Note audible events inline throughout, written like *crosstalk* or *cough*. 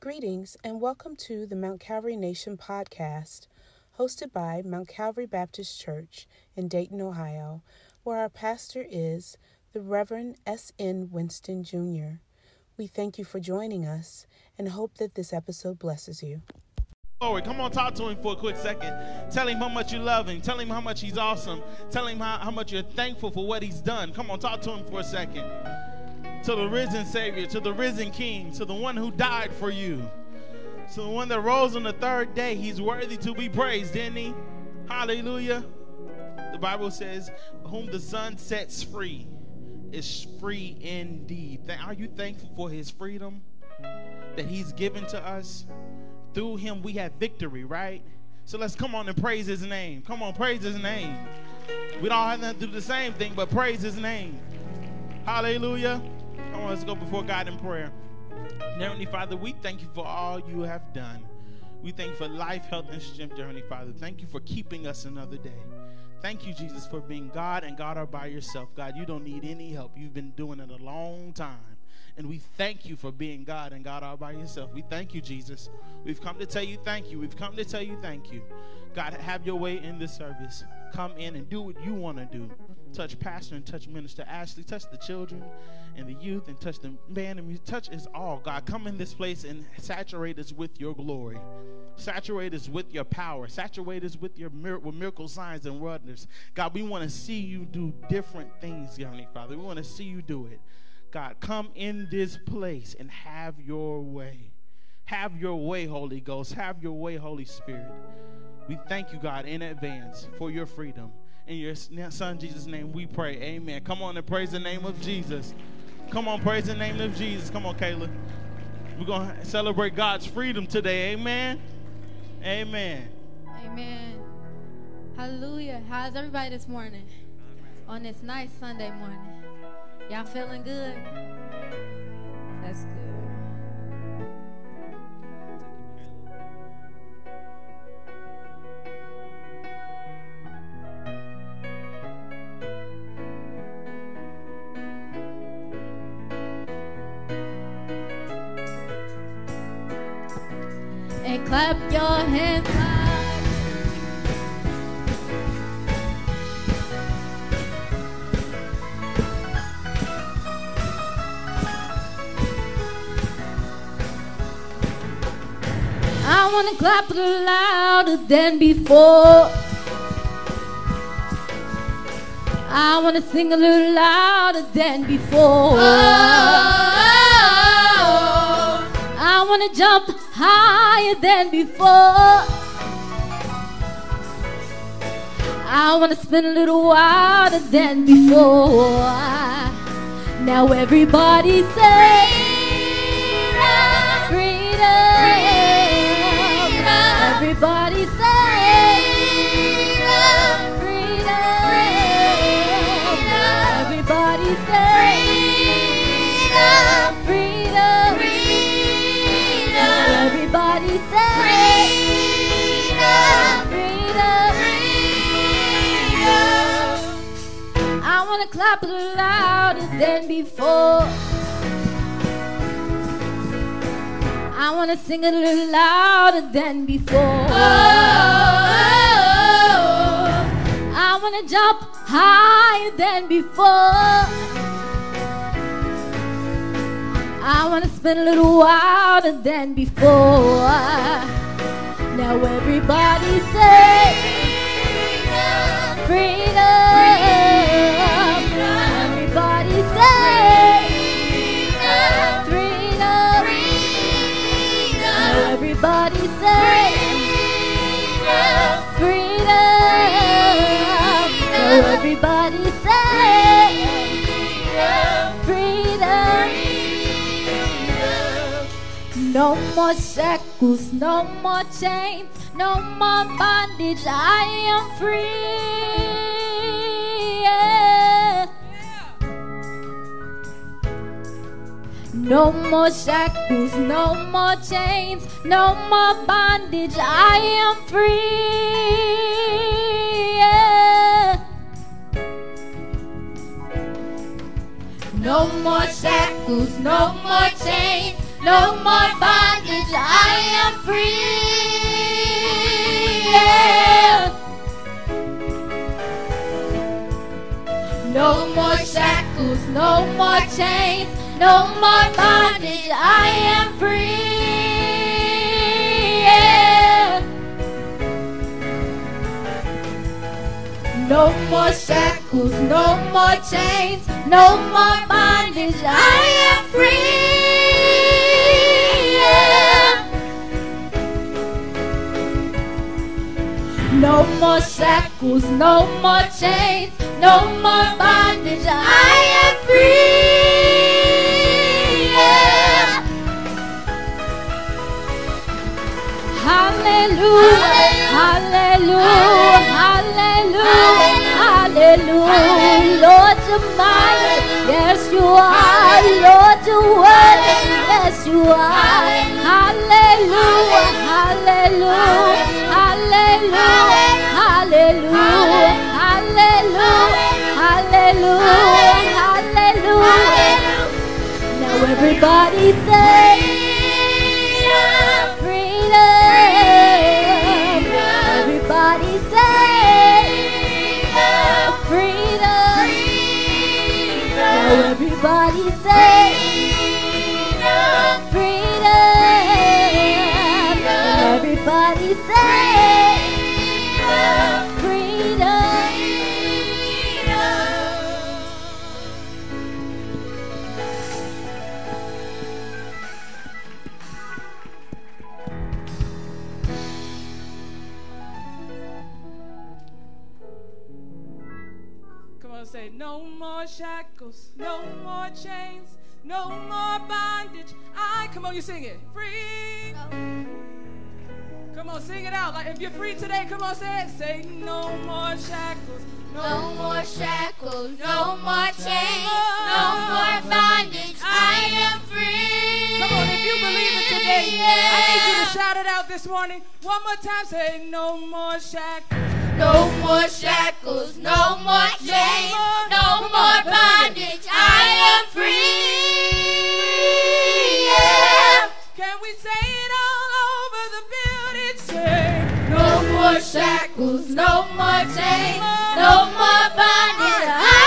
Greetings and welcome to the Mount Calvary Nation podcast, hosted by Mount Calvary Baptist Church in Dayton, Ohio, where our pastor is the Reverend S.N. Winston Jr. We thank you for joining us and hope that this episode blesses you. Glory. Come on, talk to him for a quick second. Tell him how much you love him. Tell him how much he's awesome. Tell him how, how much you're thankful for what he's done. Come on, talk to him for a second. To the risen Savior, to the risen King, to the one who died for you, to the one that rose on the third day. He's worthy to be praised, isn't he? Hallelujah. The Bible says, Whom the Son sets free is free indeed. Are you thankful for his freedom that he's given to us? Through him, we have victory, right? So let's come on and praise his name. Come on, praise his name. We don't have to do the same thing, but praise his name. Hallelujah. Come on, let's go before God in prayer. Heavenly Father, we thank you for all you have done. We thank you for life, health, and strength, Heavenly Father. Thank you for keeping us another day. Thank you, Jesus, for being God and God are by yourself. God, you don't need any help. You've been doing it a long time. And we thank you for being God and God all by yourself. We thank you, Jesus. We've come to tell you thank you. We've come to tell you thank you. God, have your way in this service. Come in and do what you want to do. Touch Pastor and touch Minister Ashley. Touch the children and the youth and touch the man and touch us all. God, come in this place and saturate us with your glory. Saturate us with your power. Saturate us with your mir- with miracle signs and wonders. God, we want to see you do different things, Heavenly Father. We want to see you do it. God, come in this place and have your way. Have your way, Holy Ghost. Have your way, Holy Spirit. We thank you, God, in advance for your freedom. In your son Jesus' name, we pray. Amen. Come on and praise the name of Jesus. Come on, praise the name of Jesus. Come on, Kayla. We're going to celebrate God's freedom today. Amen. Amen. Amen. Hallelujah. How's everybody this morning? On this nice Sunday morning. Y'all feeling good? That's good. Than before. I wanna sing a little louder than before. I wanna jump higher than before. I wanna spin a little wilder than before. Now everybody say Everybody say freedom, freedom, freedom. I wanna clap a little louder than before. I wanna sing a little louder than before. Oh, I wanna jump higher than before. I wanna spend a little wilder than before. Now everybody say freedom. freedom. Everybody say. Freedom, freedom. Now everybody say freedom, freedom. freedom. everybody No more shackles, no more chains, no more bondage. I am free. No more shackles, no more chains, no more bondage. I am free. Yeah. No more shackles, no more chains, no more bondage. I am free. Yeah. No more shackles, no more chains, no more bondage. I am free. Yeah. No more shackles, no more chains, no more bondage. I am free. No more shackles, no more chains, no more bondage. I am free. Yeah. Hallelujah, hallelujah, hallelujah, hallelujah. Lord, you're mighty. Yes, you are. Lord, you're worthy. Yes, you are. Hallelujah, hallelujah, hallelujah, hallelujah, hallelujah, hallelujah. Now everybody say freedom. Everybody say freedom. Now everybody say more chains, no more bondage. I, come on, you sing it. Free. Come on, sing it out. Like if you're free today, come on, say it. Say, no more shackles, No more shackles, no more chains, no more bondage. I am free. Come on, if you believe it today, yeah. I need you to shout it out this morning. One more time, say, no more shackles. No more shackles, no more chains, no more bondage. I am free. Yeah. Can we say it all over the building? Say, No more shackles, no more chains, no more bondage. I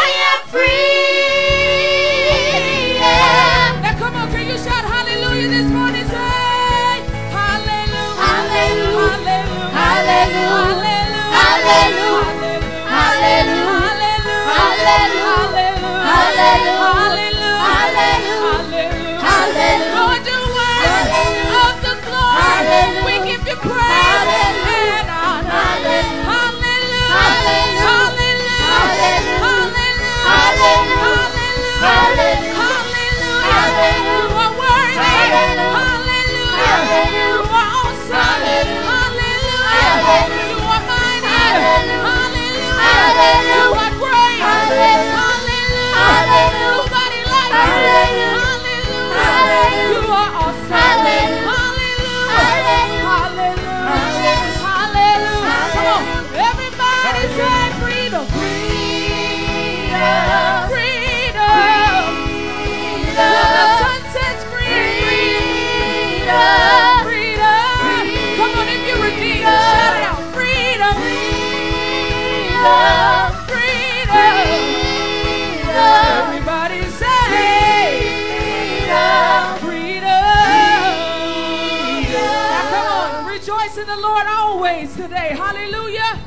Always today. Hallelujah.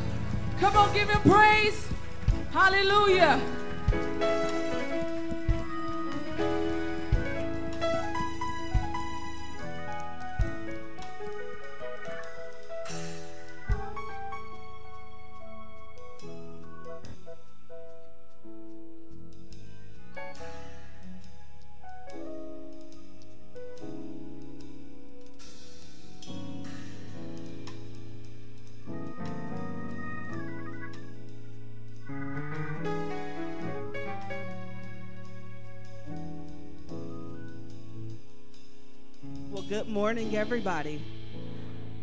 Come on, give him praise. Hallelujah. Good morning, everybody.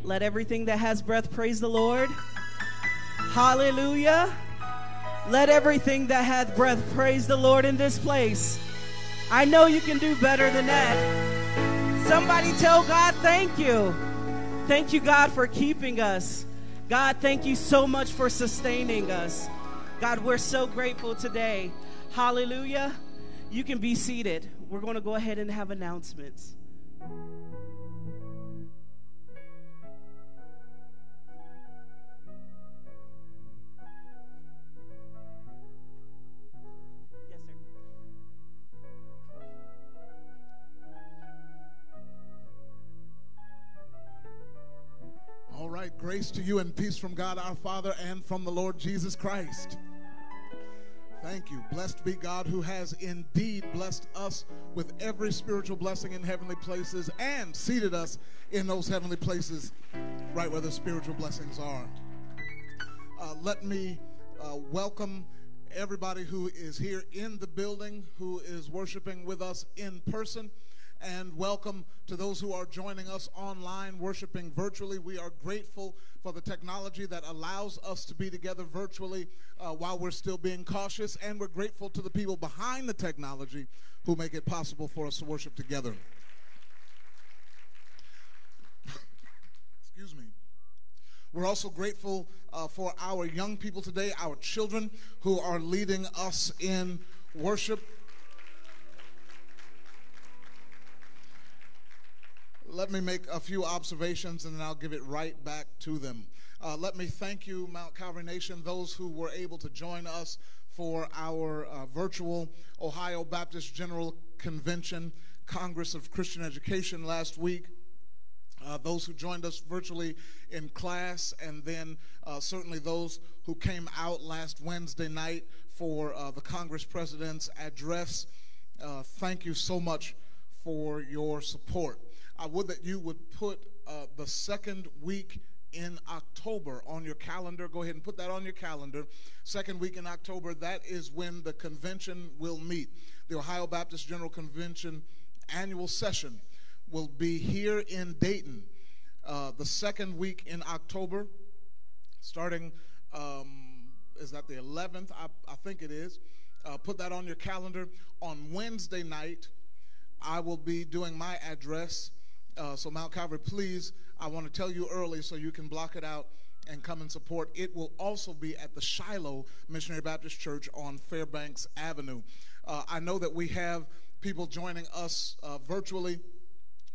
Let everything that has breath praise the Lord. Hallelujah. Let everything that hath breath praise the Lord in this place. I know you can do better than that. Somebody tell God, thank you. Thank you, God, for keeping us. God, thank you so much for sustaining us. God, we're so grateful today. Hallelujah. You can be seated. We're going to go ahead and have announcements. Right, grace to you and peace from God our Father and from the Lord Jesus Christ. Thank you. Blessed be God who has indeed blessed us with every spiritual blessing in heavenly places and seated us in those heavenly places right where the spiritual blessings are. Uh, let me uh, welcome everybody who is here in the building, who is worshiping with us in person and welcome to those who are joining us online, worshiping virtually. We are grateful for the technology that allows us to be together virtually uh, while we're still being cautious, and we're grateful to the people behind the technology who make it possible for us to worship together. Excuse me. We're also grateful uh, for our young people today, our children, who are leading us in worship. Let me make a few observations and then I'll give it right back to them. Uh, let me thank you, Mount Calvary Nation, those who were able to join us for our uh, virtual Ohio Baptist General Convention Congress of Christian Education last week. Uh, those who joined us virtually in class, and then uh, certainly those who came out last Wednesday night for uh, the Congress President's address. Uh, thank you so much for your support. I would that you would put uh, the second week in October on your calendar. Go ahead and put that on your calendar. Second week in October, that is when the convention will meet. The Ohio Baptist General Convention annual session will be here in Dayton uh, the second week in October, starting, um, is that the 11th? I, I think it is. Uh, put that on your calendar. On Wednesday night, I will be doing my address uh, so, Mount Calvary, please, I want to tell you early so you can block it out and come and support. It will also be at the Shiloh Missionary Baptist Church on Fairbanks Avenue. Uh, I know that we have people joining us uh, virtually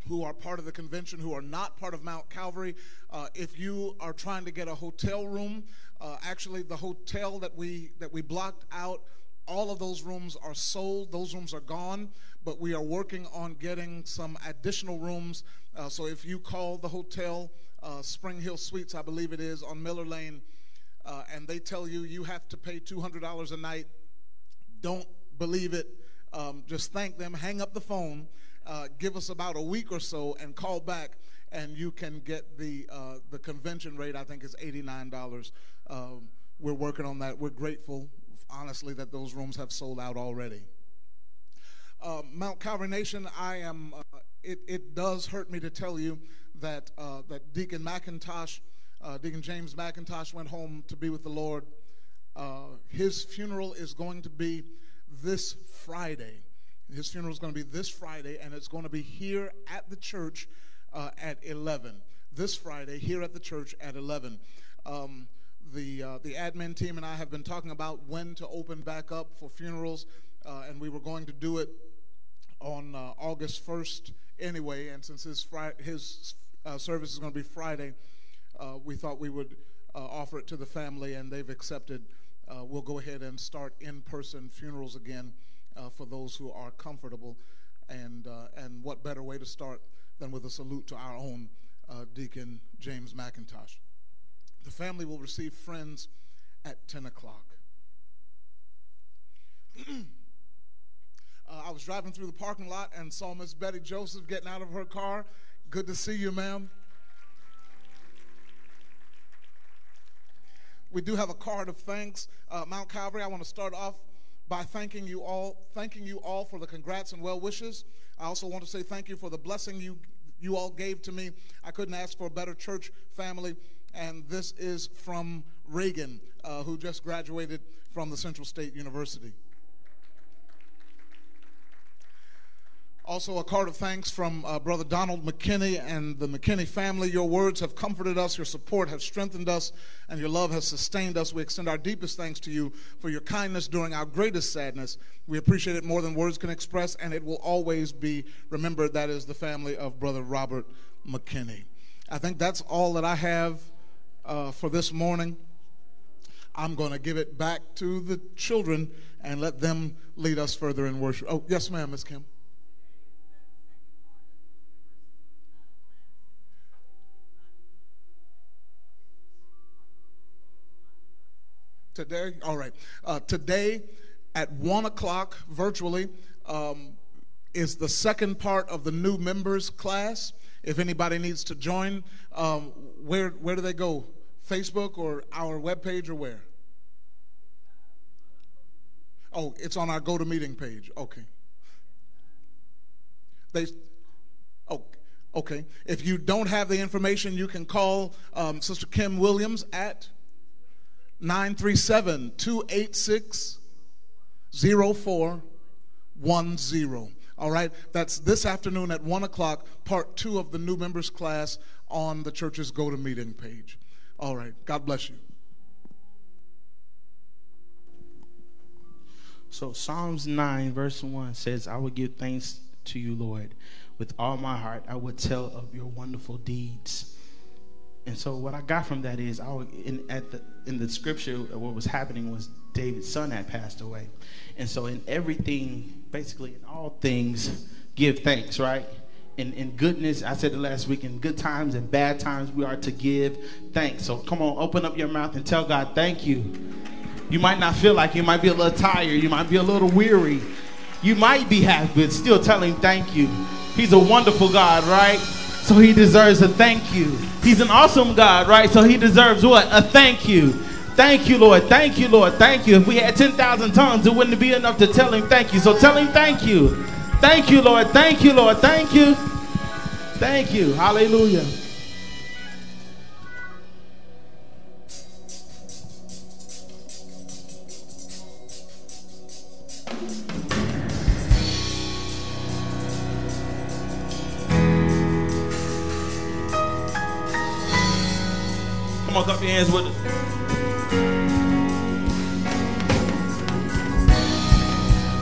who are part of the convention who are not part of Mount Calvary. Uh, if you are trying to get a hotel room, uh, actually the hotel that we that we blocked out all of those rooms are sold. Those rooms are gone, but we are working on getting some additional rooms. Uh, so if you call the hotel, uh, Spring Hill Suites, I believe it is, on Miller Lane, uh, and they tell you you have to pay $200 a night, don't believe it. Um, just thank them, hang up the phone, uh, give us about a week or so, and call back, and you can get the, uh, the convention rate, I think is $89. Um, we're working on that. We're grateful honestly that those rooms have sold out already. Uh, Mount Calvary Nation, I am. Uh, it, it does hurt me to tell you that uh, that Deacon McIntosh, uh, Deacon James McIntosh, went home to be with the Lord. Uh, his funeral is going to be this Friday. His funeral is going to be this Friday, and it's going to be here at the church uh, at 11. This Friday, here at the church at 11. Um, the, the admin team and I have been talking about when to open back up for funerals, uh, and we were going to do it on uh, August 1st anyway. And since his, fri- his uh, service is going to be Friday, uh, we thought we would uh, offer it to the family, and they've accepted. we'll go ahead and start in person funerals again for those who are comfortable. And, and what better way to start than with a salute to our own Deacon James McIntosh? The family will receive friends at 10 o'clock. *clears throat* uh, I was driving through the parking lot and saw Miss Betty Joseph getting out of her car. Good to see you, ma'am. We do have a card of thanks. Uh, Mount Calvary, I want to start off by thanking you all, thanking you all for the congrats and well wishes. I also want to say thank you for the blessing you you all gave to me. I couldn't ask for a better church family and this is from Reagan, uh, who just graduated from the Central State University. Also, a card of thanks from uh, Brother Donald McKinney and the McKinney family. Your words have comforted us, your support has strengthened us, and your love has sustained us. We extend our deepest thanks to you for your kindness during our greatest sadness. We appreciate it more than words can express, and it will always be remembered. That is the family of Brother Robert McKinney. I think that's all that I have uh, for this morning. I'm going to give it back to the children and let them lead us further in worship. Oh, yes, ma'am, Miss Kim. Today, all right. Uh, today at one o'clock virtually um, is the second part of the new members class. If anybody needs to join, um, where where do they go? Facebook or our webpage or where? Oh, it's on our GoToMeeting page. Okay. They, oh, okay. If you don't have the information, you can call um, Sister Kim Williams at 937 286 0410. All right, that's this afternoon at 1 o'clock, part two of the new members class on the church's GoToMeeting page. All right, God bless you. So Psalms 9, verse 1 says, I will give thanks to you, Lord. With all my heart, I will tell of your wonderful deeds. And so what I got from that is, I in, at the, in the scripture, uh, what was happening was David's son had passed away. And so in everything, basically in all things, give thanks, right? In, in goodness, I said it last week, in good times and bad times, we are to give thanks. So come on, open up your mouth and tell God, thank you. You might not feel like you might be a little tired, you might be a little weary. You might be happy, but still tell him thank you. He's a wonderful God, right? So he deserves a thank you. He's an awesome God, right? So he deserves what? A thank you. Thank you, Lord. Thank you, Lord. Thank you. If we had 10,000 tongues, it wouldn't be enough to tell him thank you. So tell him thank you. Thank you, Lord. Thank you, Lord. Thank you. Thank you. Hallelujah. Come on, clap your hands with us.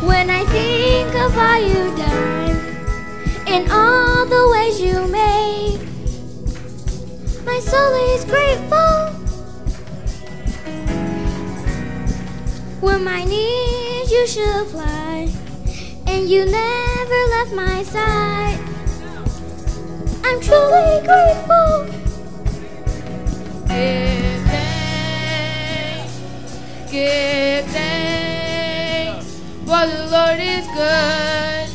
When I think of all you've done and all the ways you made, my soul is grateful. When my needs you supply, and you never left my side, I'm truly grateful. Give thanks, give thanks, for the Lord is good,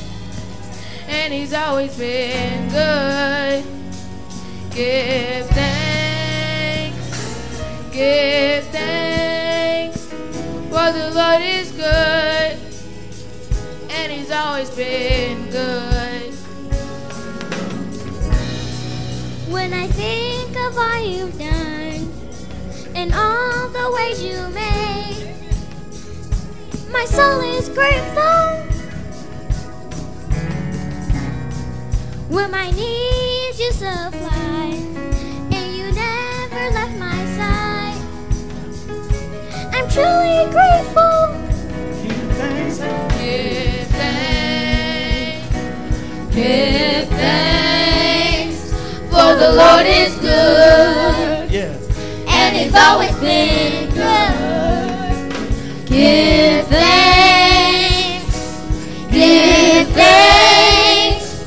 and He's always been good. Give thanks, give thanks, for the Lord is good, and He's always been good. When I think of all you've done and all the ways you made, my soul is grateful. When my needs you supply, and you never left my side, I'm truly grateful. Give thanks, give thanks, Give thanks. for the Lord is good, Yeah. And it's always been good. Give thanks, Give thanks,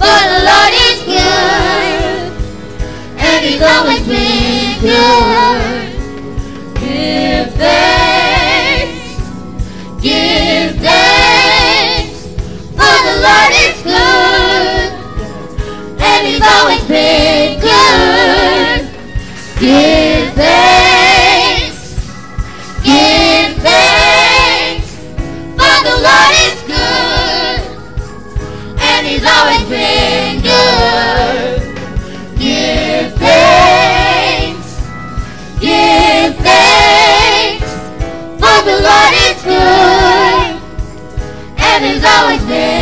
for the Lord is good, and He's always been good. give thanks, Give thanks, for the Lord is good, and He's always been good. Always been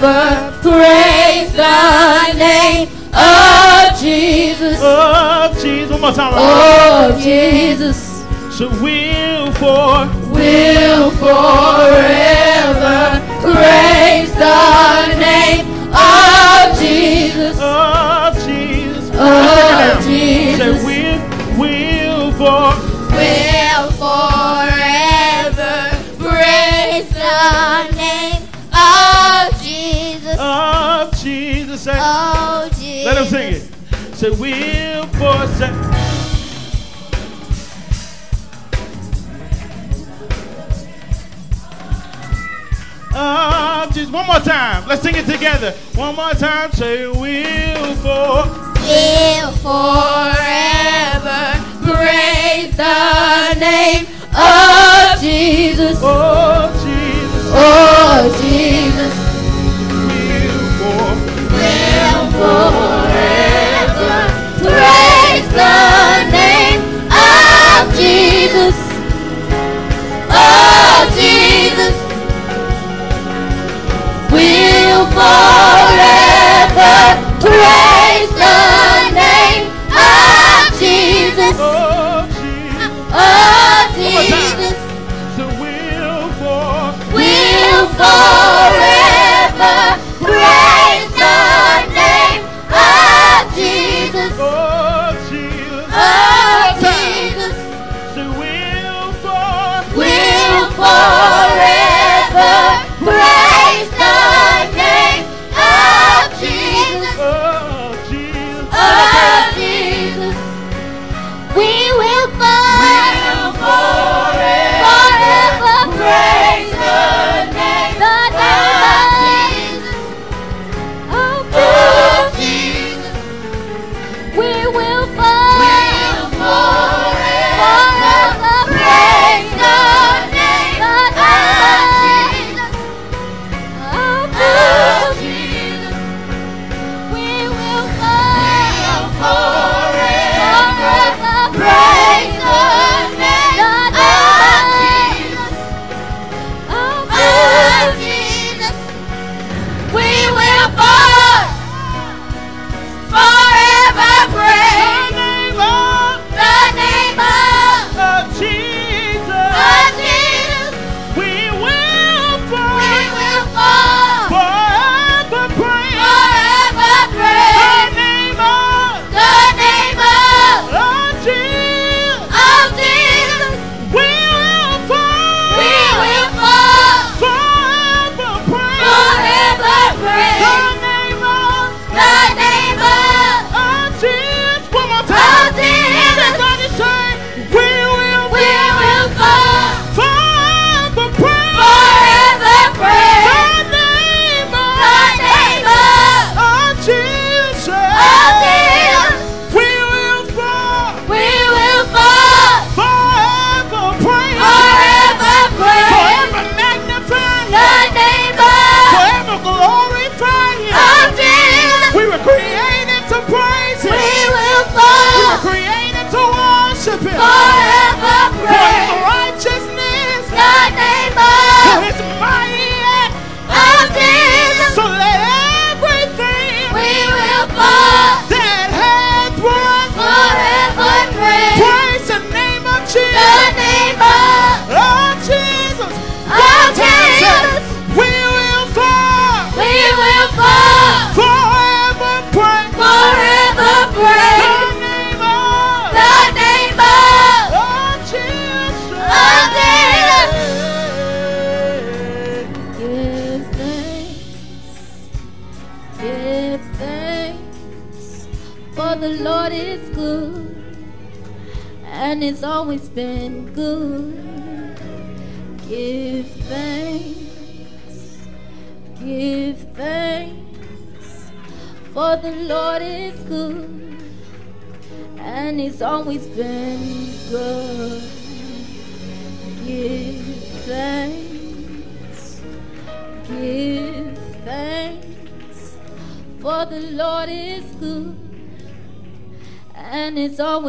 forever. Praise the name of Jesus. Of Jesus. One more time. Of Jesus. So we'll for will forever praise the name of Jesus. Of Jesus. Of Jesus. So we'll, we'll for will for say we'll forsake. Oh, uh, just one more time. Let's sing it together. One more time. Say we'll for. We'll forever praise the name of Jesus. Oh Jesus. Oh Jesus. We'll for. We'll for. We'll forever praise the name of Jesus, of Jesus. We'll forever.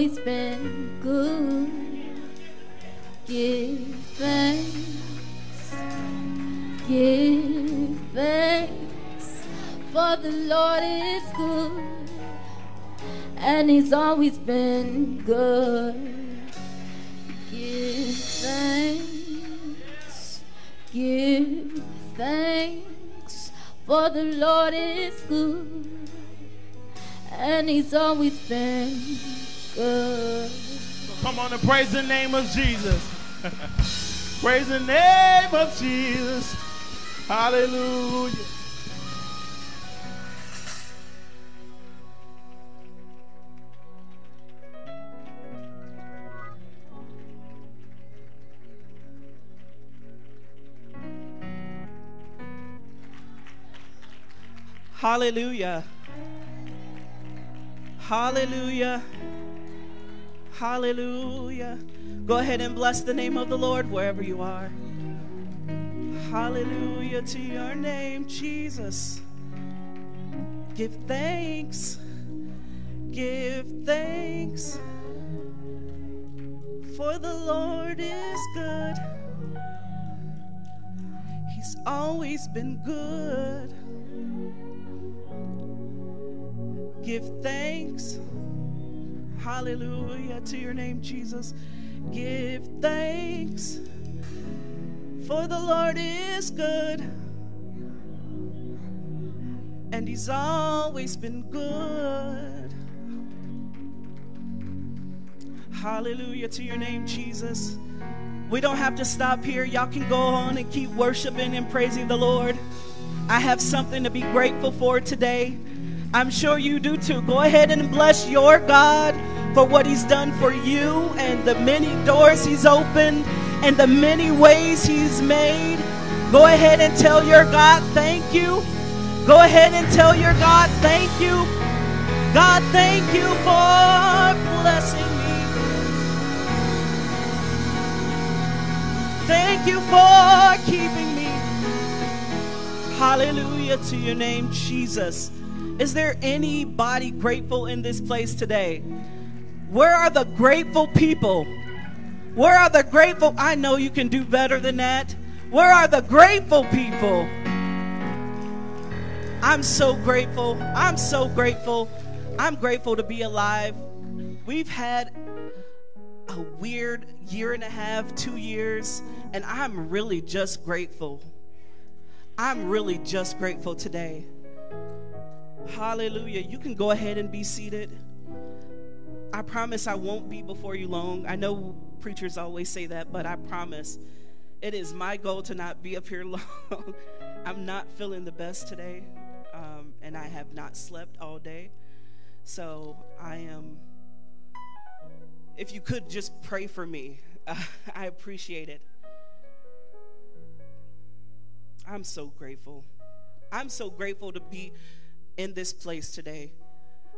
Always been good. Give thanks, give thanks, for the Lord is good, and He's always been good. Give thanks, give thanks, for the Lord is good, and He's always been good. Come on and praise the name of Jesus. *laughs* praise the name of Jesus. Hallelujah. Hallelujah. Hallelujah. Hallelujah. Go ahead and bless the name of the Lord wherever you are. Hallelujah to your name, Jesus. Give thanks. Give thanks. For the Lord is good. He's always been good. Give thanks. Hallelujah to your name, Jesus. Give thanks. For the Lord is good. And He's always been good. Hallelujah to your name, Jesus. We don't have to stop here. Y'all can go on and keep worshiping and praising the Lord. I have something to be grateful for today. I'm sure you do too. Go ahead and bless your God for what He's done for you and the many doors He's opened and the many ways He's made. Go ahead and tell your God, thank you. Go ahead and tell your God, thank you. God, thank you for blessing me. Thank you for keeping me. Hallelujah to your name, Jesus. Is there anybody grateful in this place today? Where are the grateful people? Where are the grateful? I know you can do better than that. Where are the grateful people? I'm so grateful. I'm so grateful. I'm grateful to be alive. We've had a weird year and a half, two years, and I'm really just grateful. I'm really just grateful today. Hallelujah. You can go ahead and be seated. I promise I won't be before you long. I know preachers always say that, but I promise it is my goal to not be up here *laughs* long. I'm not feeling the best today, um, and I have not slept all day. So I am, if you could just pray for me, uh, *laughs* I appreciate it. I'm so grateful. I'm so grateful to be in this place today.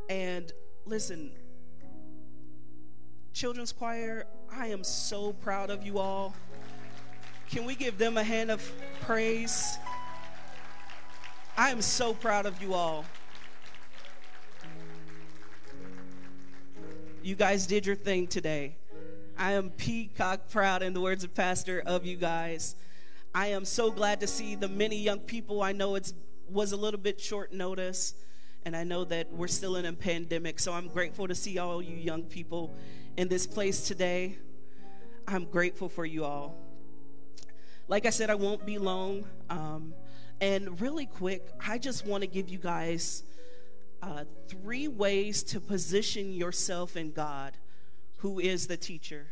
And listen, Children's Choir, I am so proud of you all. Can we give them a hand of praise? I am so proud of you all. You guys did your thing today. I am peacock proud, in the words of Pastor, of you guys. I am so glad to see the many young people. I know it was a little bit short notice, and I know that we're still in a pandemic, so I'm grateful to see all you young people in this place today. I'm grateful for you all. Like I said, I won't be long. Um, and really quick, I just want to give you guys uh, three ways to position yourself in God, who is the teacher.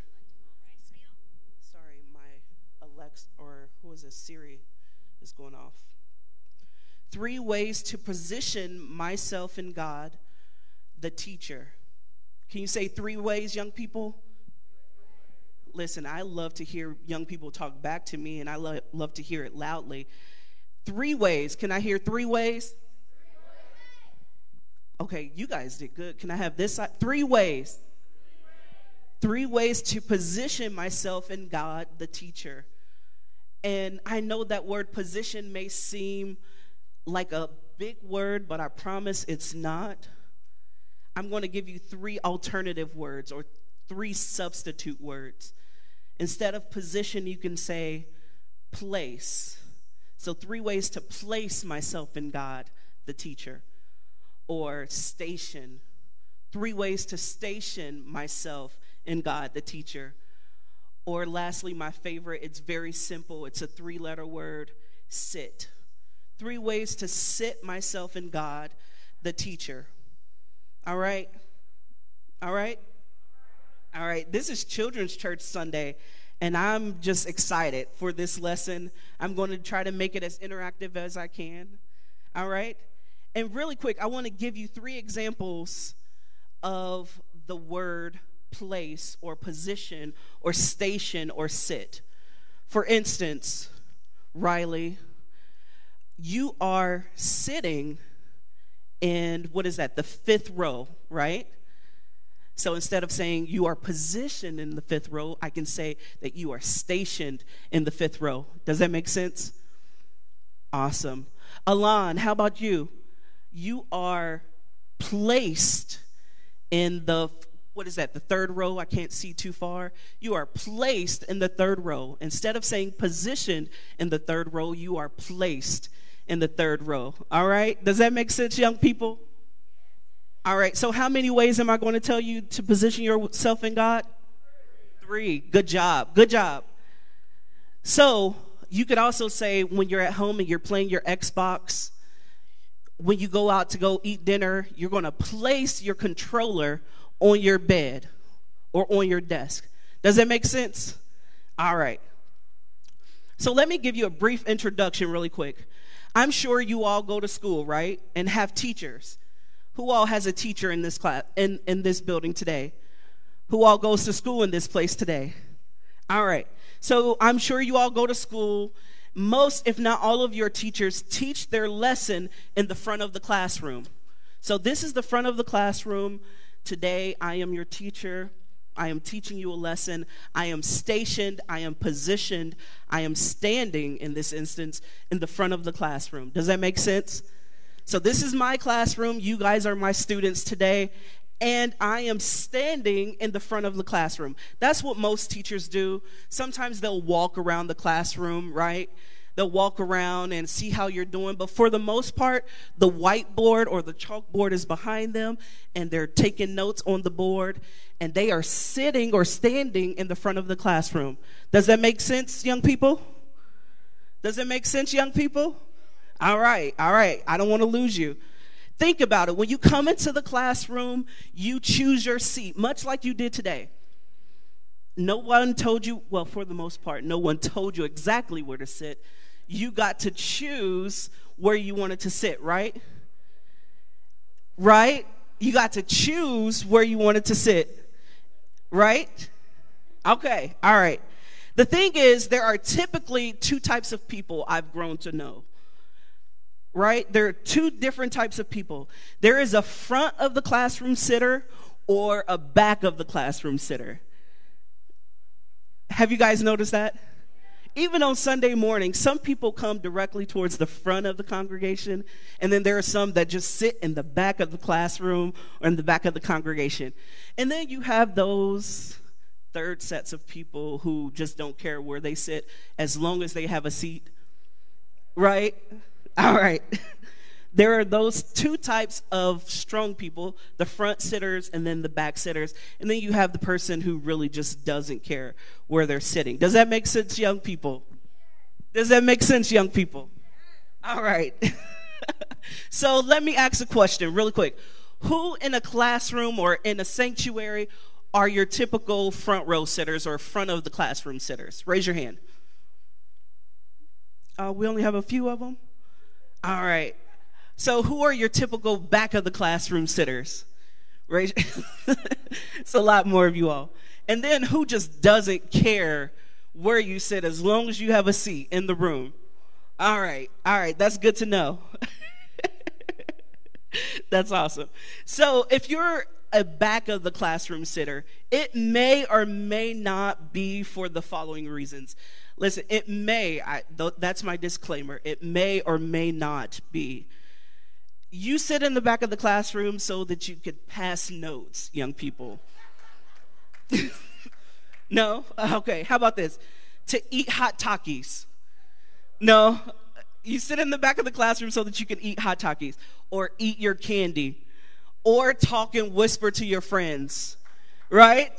Sorry, my Alexa, or who is this? Siri is going off three ways to position myself in God, the teacher. Can you say three ways, young people? Listen, I love to hear young people talk back to me, and I lo- love to hear it loudly. Three ways. Can I hear three ways? Okay, you guys did good. Can I have this side? Three ways. Three ways to position myself in God, the teacher. And I know that word position may seem like a big word, but I promise it's not. I'm going to give you three alternative words or three substitute words. Instead of position, you can say place. So, three ways to place myself in God, the teacher, or station. Three ways to station myself in God, the teacher. Or, lastly, my favorite, it's very simple. It's a three letter word sit. Three ways to sit myself in God, the teacher. All right? All right? All right. This is Children's Church Sunday, and I'm just excited for this lesson. I'm going to try to make it as interactive as I can. All right? And really quick, I want to give you three examples of the word place or position or station or sit. For instance, Riley, you are sitting in what is that, the fifth row, right? So instead of saying you are positioned in the fifth row, I can say that you are stationed in the fifth row. Does that make sense? Awesome. Alon, how about you? You are placed in the what is that, the third row? I can't see too far. You are placed in the third row. Instead of saying positioned in the third row, you are placed in the third row. All right? Does that make sense, young people? All right. So, how many ways am I going to tell you to position yourself in God? Three. Good job. Good job. So, you could also say when you're at home and you're playing your Xbox, when you go out to go eat dinner, you're going to place your controller on your bed or on your desk. Does that make sense? All right. So let me give you a brief introduction, really quick. I'm sure you all go to school, right? And have teachers. Who all has a teacher in this class in, in this building today? Who all goes to school in this place today? All right. So I'm sure you all go to school. Most, if not all of your teachers, teach their lesson in the front of the classroom. So this is the front of the classroom. Today, I am your teacher. I am teaching you a lesson. I am stationed. I am positioned. I am standing, in this instance, in the front of the classroom. Does that make sense? So, this is my classroom. You guys are my students today. And I am standing in the front of the classroom. That's what most teachers do. Sometimes they'll walk around the classroom, right? They'll walk around and see how you're doing. But for the most part, the whiteboard or the chalkboard is behind them and they're taking notes on the board and they are sitting or standing in the front of the classroom. Does that make sense, young people? Does it make sense, young people? All right, all right. I don't want to lose you. Think about it. When you come into the classroom, you choose your seat, much like you did today. No one told you, well, for the most part, no one told you exactly where to sit you got to choose where you wanted to sit, right? Right? You got to choose where you wanted to sit, right? Okay, all right. The thing is, there are typically two types of people I've grown to know. Right? There are two different types of people. There is a front of the classroom sitter or a back of the classroom sitter. Have you guys noticed that? Even on Sunday morning, some people come directly towards the front of the congregation, and then there are some that just sit in the back of the classroom or in the back of the congregation. And then you have those third sets of people who just don't care where they sit as long as they have a seat. Right? *laughs* All right. There are those two types of strong people the front sitters and then the back sitters. And then you have the person who really just doesn't care where they're sitting. Does that make sense young people? Does that make sense young people? All right. *laughs* So let me ask a question really quick. Who in a classroom or in a sanctuary are your typical front row sitters or front of the classroom sitters? Raise your hand. Uh, we only have a few of them all right so, who are your typical back of the classroom sitters? Right? *laughs* it's a lot more of you all. And then who just doesn't care where you sit as long as you have a seat in the room? All right, all right, that's good to know. *laughs* that's awesome. So, if you're a back of the classroom sitter, it may or may not be for the following reasons. Listen, it may, I, th- that's my disclaimer, it may or may not be you sit in the back of the classroom so that you could pass notes, young people. *laughs* no? Okay, how about this? To eat hot Takis. No? You sit in the back of the classroom so that you can eat hot Takis or eat your candy or talk and whisper to your friends, right?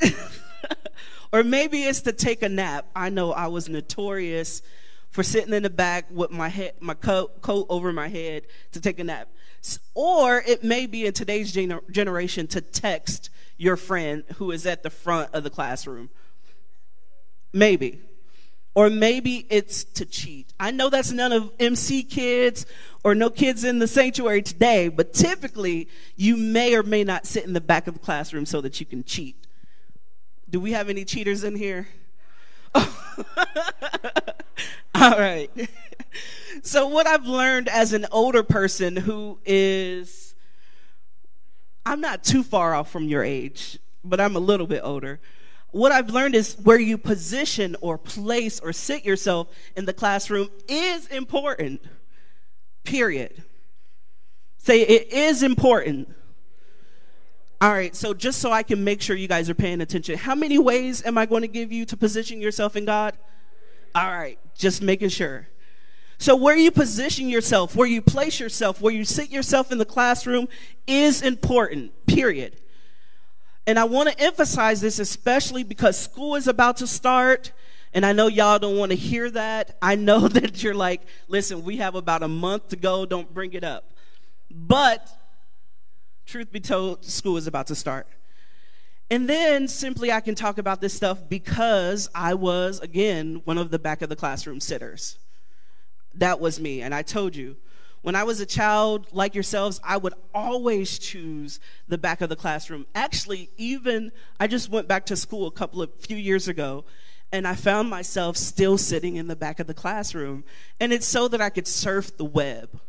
*laughs* or maybe it's to take a nap. I know I was notorious for sitting in the back with my head, my coat, coat over my head to take a nap. Or it may be in today's gener- generation to text your friend who is at the front of the classroom. Maybe. Or maybe it's to cheat. I know that's none of MC kids or no kids in the sanctuary today, but typically you may or may not sit in the back of the classroom so that you can cheat. Do we have any cheaters in here? *laughs* All right. *laughs* so, what I've learned as an older person who is, I'm not too far off from your age, but I'm a little bit older what I've learned is where you position or place or sit yourself in the classroom is important. Period. Say it is important. All right, so just so I can make sure you guys are paying attention, how many ways am I going to give you to position yourself in God? All right, just making sure. So, where you position yourself, where you place yourself, where you sit yourself in the classroom is important, period. And I want to emphasize this especially because school is about to start. And I know y'all don't want to hear that. I know *laughs* that you're like, listen, we have about a month to go. Don't bring it up. But truth be told, school is about to start. And then simply I can talk about this stuff because I was, again, one of the back of the classroom sitters. That was me. And I told you, when I was a child like yourselves, I would always choose the back of the classroom. Actually, even I just went back to school a couple of few years ago and I found myself still sitting in the back of the classroom. And it's so that I could surf the web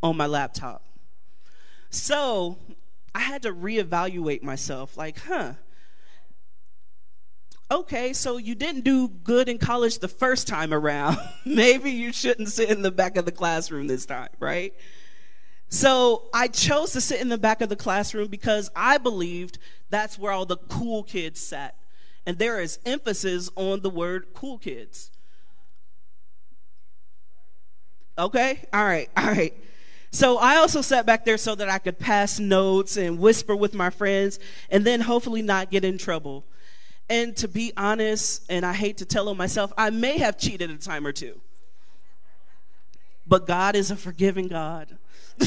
on my laptop. So I had to reevaluate myself like, huh, okay, so you didn't do good in college the first time around. *laughs* Maybe you shouldn't sit in the back of the classroom this time, right? So I chose to sit in the back of the classroom because I believed that's where all the cool kids sat. And there is emphasis on the word cool kids. Okay? All right, all right. So I also sat back there so that I could pass notes and whisper with my friends and then hopefully not get in trouble. And to be honest, and I hate to tell on myself, I may have cheated a time or two. But God is a forgiving God. *laughs*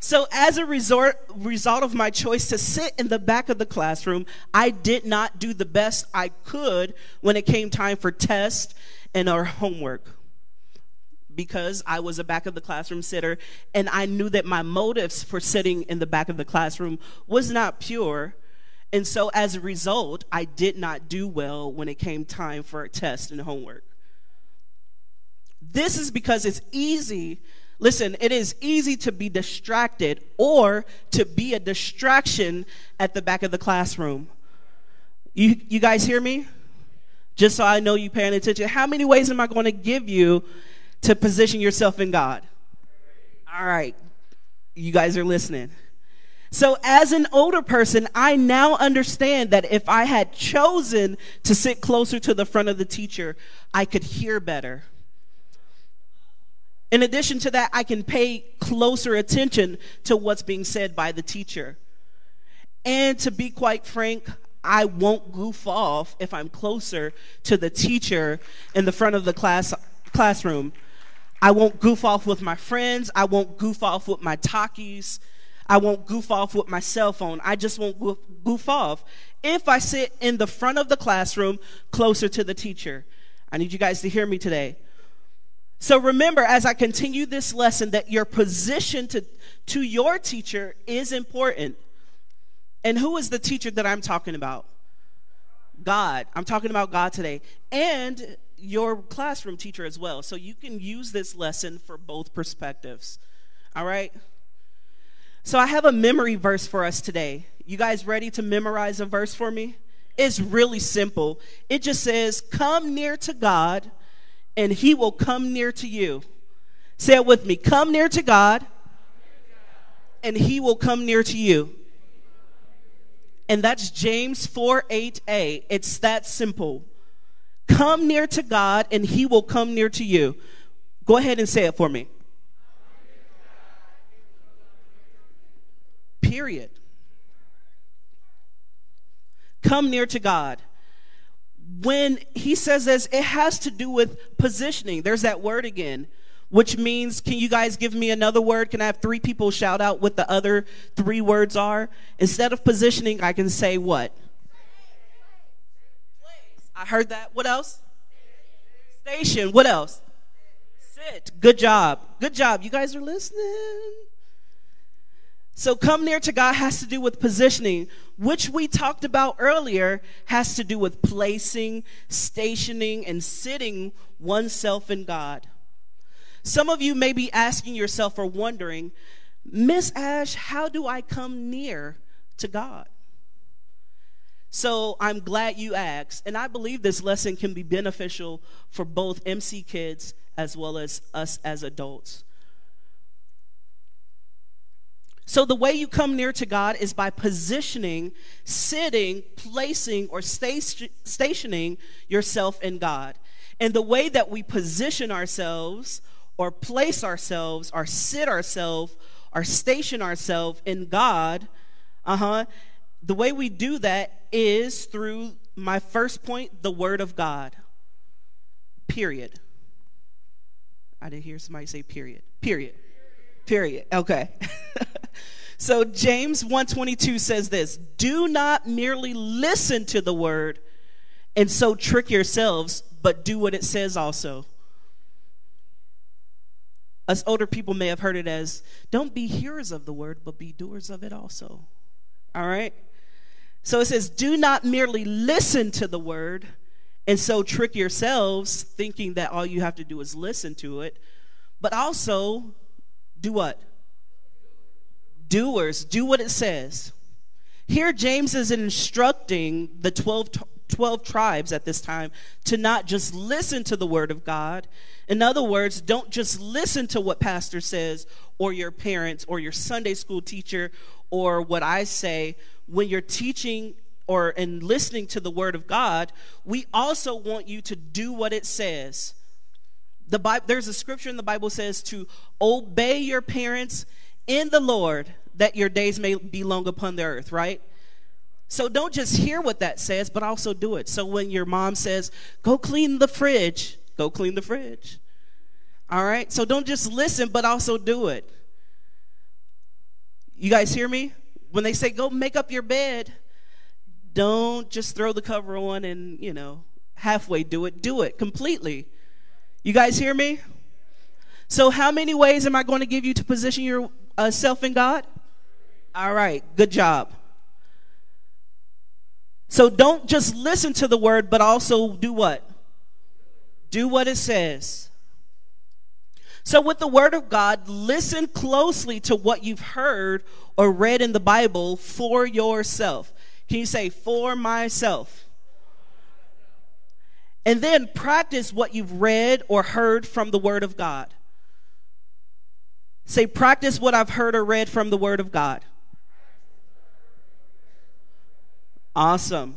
so, as a resort, result of my choice to sit in the back of the classroom, I did not do the best I could when it came time for tests and our homework because I was a back of the classroom sitter and I knew that my motives for sitting in the back of the classroom was not pure. And so as a result, I did not do well when it came time for a test and homework. This is because it's easy. Listen, it is easy to be distracted or to be a distraction at the back of the classroom. You, you guys hear me? Just so I know you paying attention. How many ways am I going to give you to position yourself in God. All right, you guys are listening. So, as an older person, I now understand that if I had chosen to sit closer to the front of the teacher, I could hear better. In addition to that, I can pay closer attention to what's being said by the teacher. And to be quite frank, I won't goof off if I'm closer to the teacher in the front of the class classroom I won't goof off with my friends. I won't goof off with my Takis. I won't goof off with my cell phone. I just won't goof, off if I sit in the front of the classroom closer to the teacher. I need you guys to hear me today. So remember, as I continue this lesson, that your position to, to your teacher is important. And who is the teacher that I'm talking about? God. I'm talking about God today. And your classroom teacher as well. So you can use this lesson for both perspectives. All right? So I have a memory verse for us today. You guys ready to memorize a verse for me? It's really simple. It just says, Come near to God, and he will come near to you. Say it with me. Come near to God, and he will come near to you. And that's James 4 8a. It's that simple. Come near to God, and he will come near to you. Go ahead and say it for me. Period. Come near to God. When he says this, it has to do with positioning. There's that word again, which means, can you guys give me another word? Can I have three people shout out what the other three words are? Instead of positioning, I can say what? I heard that. What else? Station. What else? Sit. Good job. Good job. You guys are listening. So, come near to God has to do with positioning, which we talked about earlier, has to do with placing, stationing, and sitting oneself in God. Some of you may be asking yourself or wondering, Miss Ash, how do I come near to God? So I'm glad you asked. And I believe this lesson can be beneficial for both MC kids as well as us as adults. So, the way you come near to God is by positioning, sitting, placing, or stationing yourself in God. And the way that we position ourselves, or place ourselves, or sit ourselves, or station ourselves in God, uh huh, the way we do that is through my first point, the Word of God. Period. I didn't hear somebody say period. Period. Period. Okay. *laughs* so James 122 says this, "Do not merely listen to the word and so trick yourselves, but do what it says also." Us older people may have heard it as, "Don't be hearers of the word, but be doers of it also." All right? So it says, do not merely listen to the word and so trick yourselves thinking that all you have to do is listen to it, but also do what? Doers, do what it says. Here, James is instructing the 12, 12 tribes at this time to not just listen to the word of God. In other words, don't just listen to what pastor says or your parents or your Sunday school teacher or what I say, when you're teaching or and listening to the word of God, we also want you to do what it says. The Bible, there's a scripture in the Bible says to obey your parents in the Lord that your days may be long upon the earth, right? So don't just hear what that says, but also do it. So when your mom says, go clean the fridge, go clean the fridge. All right? So don't just listen, but also do it. You guys hear me? When they say go make up your bed, don't just throw the cover on and, you know, halfway do it. Do it completely. You guys hear me? So, how many ways am I going to give you to position yourself uh, in God? All right, good job. So, don't just listen to the word, but also do what? Do what it says. So, with the Word of God, listen closely to what you've heard or read in the Bible for yourself. Can you say, for myself? And then practice what you've read or heard from the Word of God. Say, practice what I've heard or read from the Word of God. Awesome.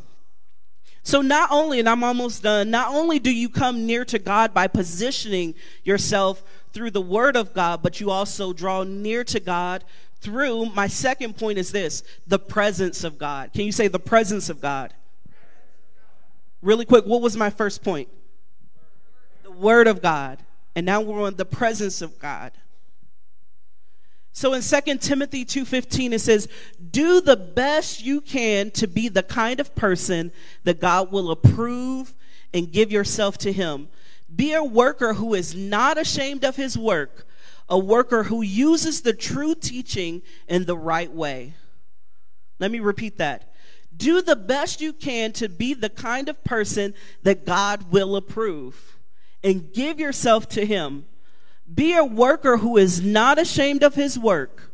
So, not only, and I'm almost done, not only do you come near to God by positioning yourself through the Word of God, but you also draw near to God through, my second point is this the presence of God. Can you say the presence of God? Really quick, what was my first point? The Word of God. And now we're on the presence of God. So in 2 Timothy 2:15 it says, "Do the best you can to be the kind of person that God will approve and give yourself to him, be a worker who is not ashamed of his work, a worker who uses the true teaching in the right way. Let me repeat that. Do the best you can to be the kind of person that God will approve and give yourself to him. Be a worker who is not ashamed of his work,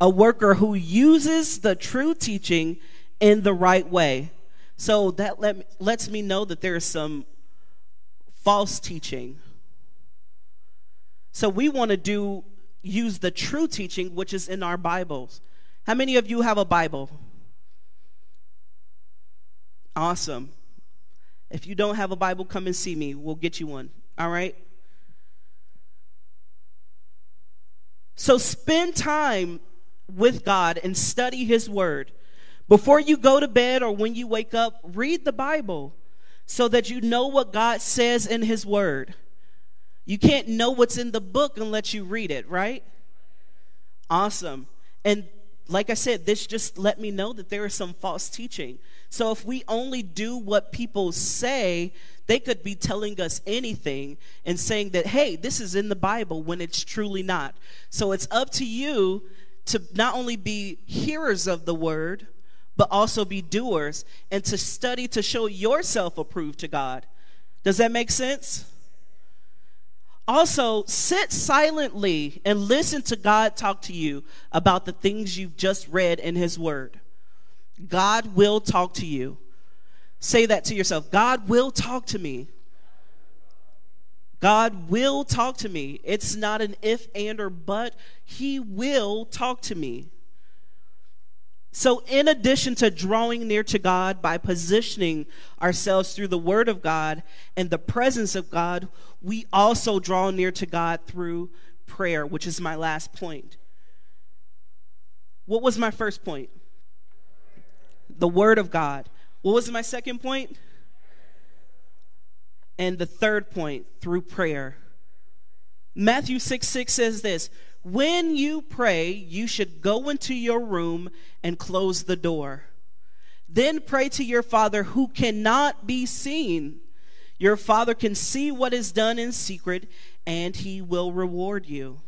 a worker who uses the true teaching in the right way. So that let me, lets me know that there is some false teaching. So we want to do use the true teaching which is in our Bibles. How many of you have a Bible? Awesome. If you don't have a Bible, come and see me. We'll get you one. All right? So spend time with God and study His Word. Before you go to bed or when you wake up, read the Bible so that you know what God says in His Word. You can't know what's in the book unless you read it, right? Awesome. And like I said, this just let me know that there is some false teaching. So if we only do what people say, they could be telling us anything and saying that, hey, this is in the Bible when it's truly not. So it's up to you to not only be hearers of the word, but also be doers and to study to show yourself approved to God. Does that make sense? Also, sit silently and listen to God talk to you about the things you've just read in His Word. God will talk to you. Say that to yourself God will talk to me. God will talk to me. It's not an if, and, or but. He will talk to me. So, in addition to drawing near to God by positioning ourselves through the Word of God and the presence of God, we also draw near to God through prayer, which is my last point. What was my first point? The Word of God. What was my second point? And the third point, through prayer. Matthew 6 6 says this When you pray, you should go into your room and close the door. Then pray to your Father who cannot be seen. Your Father can see what is done in secret, and he will reward you.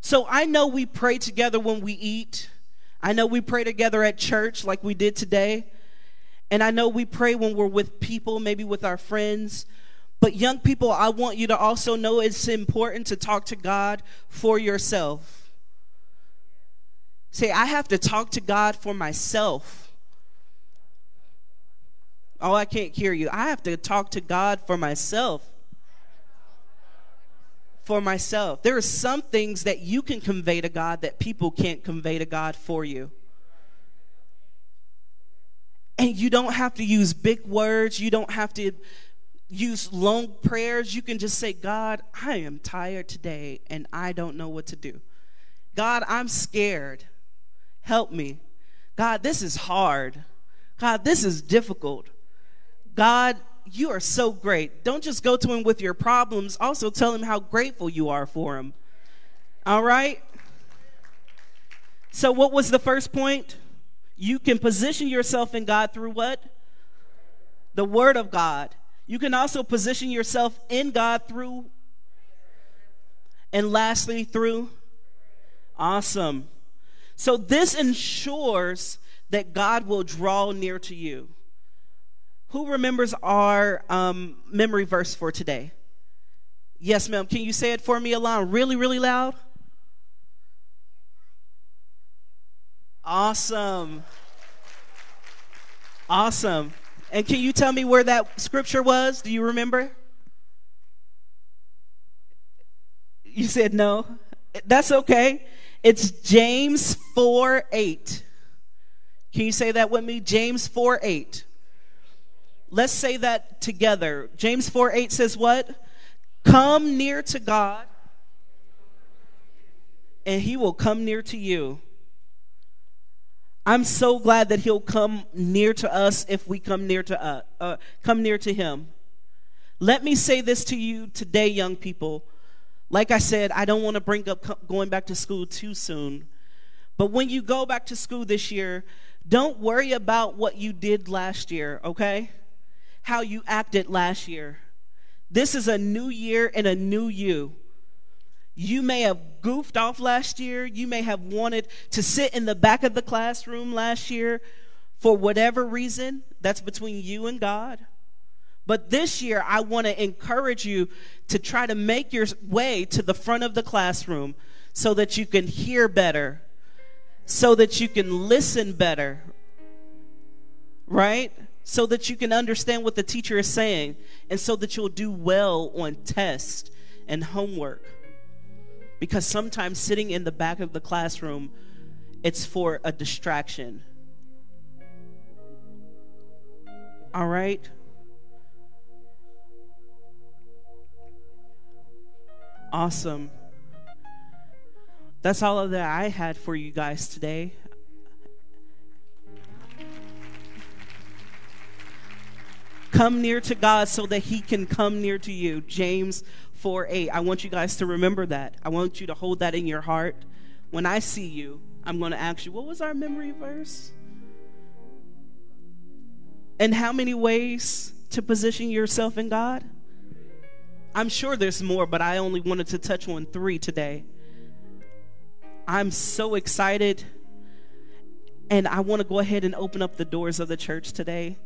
So I know we pray together when we eat. I know we pray together at church like we did today. And I know we pray when we're with people, maybe with our friends. But young people, I want you to also know it's important to talk to God for yourself. Say, I have to talk to God for myself. Oh, I can't hear you. I have to talk to God for myself. For myself. There are some things that you can convey to God that people can't convey to God for you. And you don't have to use big words. You don't have to use long prayers. You can just say, God, I am tired today and I don't know what to do. God, I'm scared. Help me. God, this is hard. God, this is difficult. God, you are so great. Don't just go to him with your problems, also tell him how grateful you are for him. All right? So, what was the first point? You can position yourself in God through what? The Word of God. You can also position yourself in God through, and lastly, through. Awesome. So, this ensures that God will draw near to you. Who remembers our um, memory verse for today? Yes, ma'am. Can you say it for me, Alon, really, really loud? Awesome. Awesome. And can you tell me where that scripture was? Do you remember? You said no. That's okay. It's James 4 8. Can you say that with me? James 4 8. Let's say that together. James 4 8 says what? Come near to God, and he will come near to you. I'm so glad that he'll come near to us if we come near to uh, uh, come near to him. Let me say this to you today, young people. Like I said, I don't want to bring up going back to school too soon. But when you go back to school this year, don't worry about what you did last year, okay? How you acted last year. This is a new year and a new you. You may have goofed off last year. You may have wanted to sit in the back of the classroom last year for whatever reason. That's between you and God. But this year, I want to encourage you to try to make your way to the front of the classroom so that you can hear better, so that you can listen better, right? So that you can understand what the teacher is saying, and so that you'll do well on tests and homework. Because sometimes sitting in the back of the classroom, it's for a distraction. All right? Awesome. That's all that I had for you guys today. Come near to God so that He can come near to you. James 4 8. I want you guys to remember that. I want you to hold that in your heart. When I see you, I'm going to ask you, what was our memory verse? And how many ways to position yourself in God? I'm sure there's more, but I only wanted to touch on three today. I'm so excited, and I want to go ahead and open up the doors of the church today.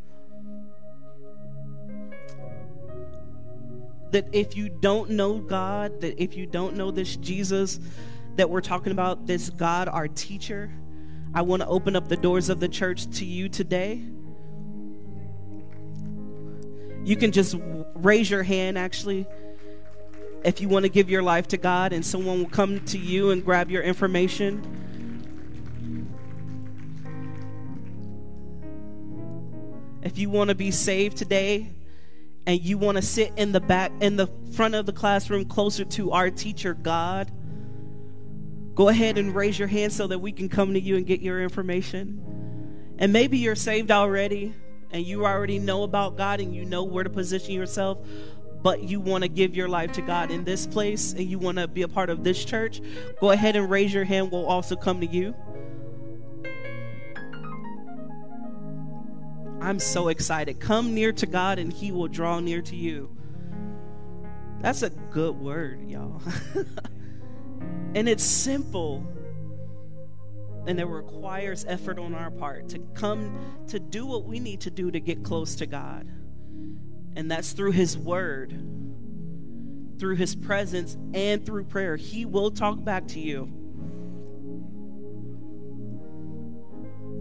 That if you don't know God, that if you don't know this Jesus that we're talking about, this God, our teacher, I want to open up the doors of the church to you today. You can just raise your hand actually if you want to give your life to God, and someone will come to you and grab your information. If you want to be saved today and you want to sit in the back, in the front of the classroom closer to our teacher, God, go ahead and raise your hand so that we can come to you and get your information. And maybe you're saved already and you already know about God and you know where to position yourself, but you want to give your life to God in this place and you want to be a part of this church, go ahead and raise your hand. We'll also come to you. I'm so excited. Come near to God and He will draw near to you. That's a good word, y'all. *laughs* and it's simple. And it requires effort on our part to come to do what we need to do to get close to God and that's through His Word, through His presence, and through prayer. He will talk back to you.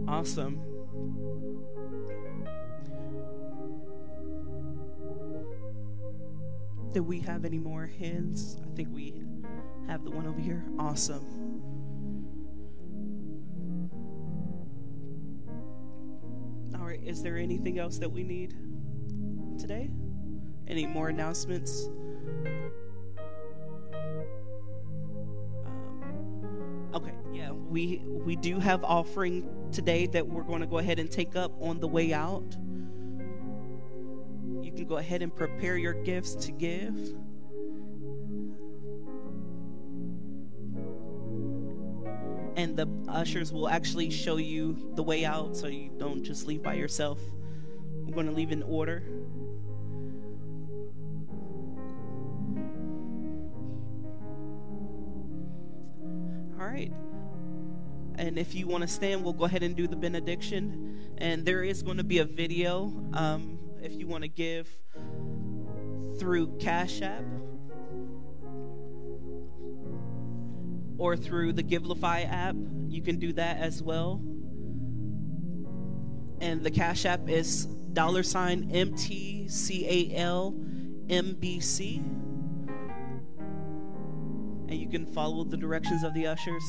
Awesome. Do we have any more hands? I think we have the one over here. Awesome. All right, is there anything else that we need? today? Any more announcements? Um, okay, yeah, we we do have offering today that we're going to go ahead and take up on the way out. You can go ahead and prepare your gifts to give. and the ushers will actually show you the way out so you don't just leave by yourself. We're going to leave in order. All right. And if you want to stand, we'll go ahead and do the benediction. And there is going to be a video um, if you want to give through Cash App or through the Givelify app. You can do that as well. And the Cash App is dollar sign MTCAL MBC and you can follow the directions of the ushers.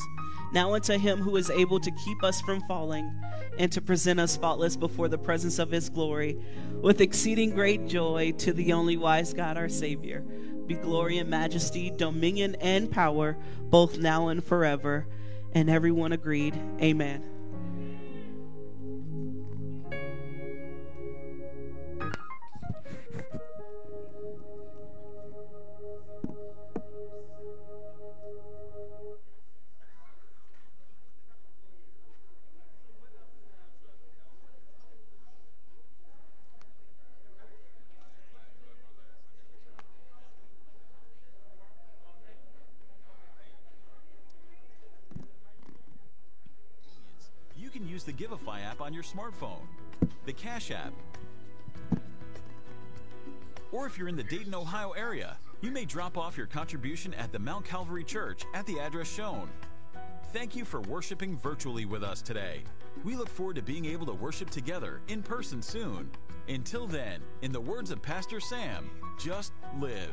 Now unto him who is able to keep us from falling and to present us faultless before the presence of his glory with exceeding great joy to the only wise God our Savior. Be glory and majesty, dominion and power, both now and forever. And everyone agreed, Amen. On your smartphone, the Cash app, or if you're in the Dayton, Ohio area, you may drop off your contribution at the Mount Calvary Church at the address shown. Thank you for worshiping virtually with us today. We look forward to being able to worship together in person soon. Until then, in the words of Pastor Sam, just live.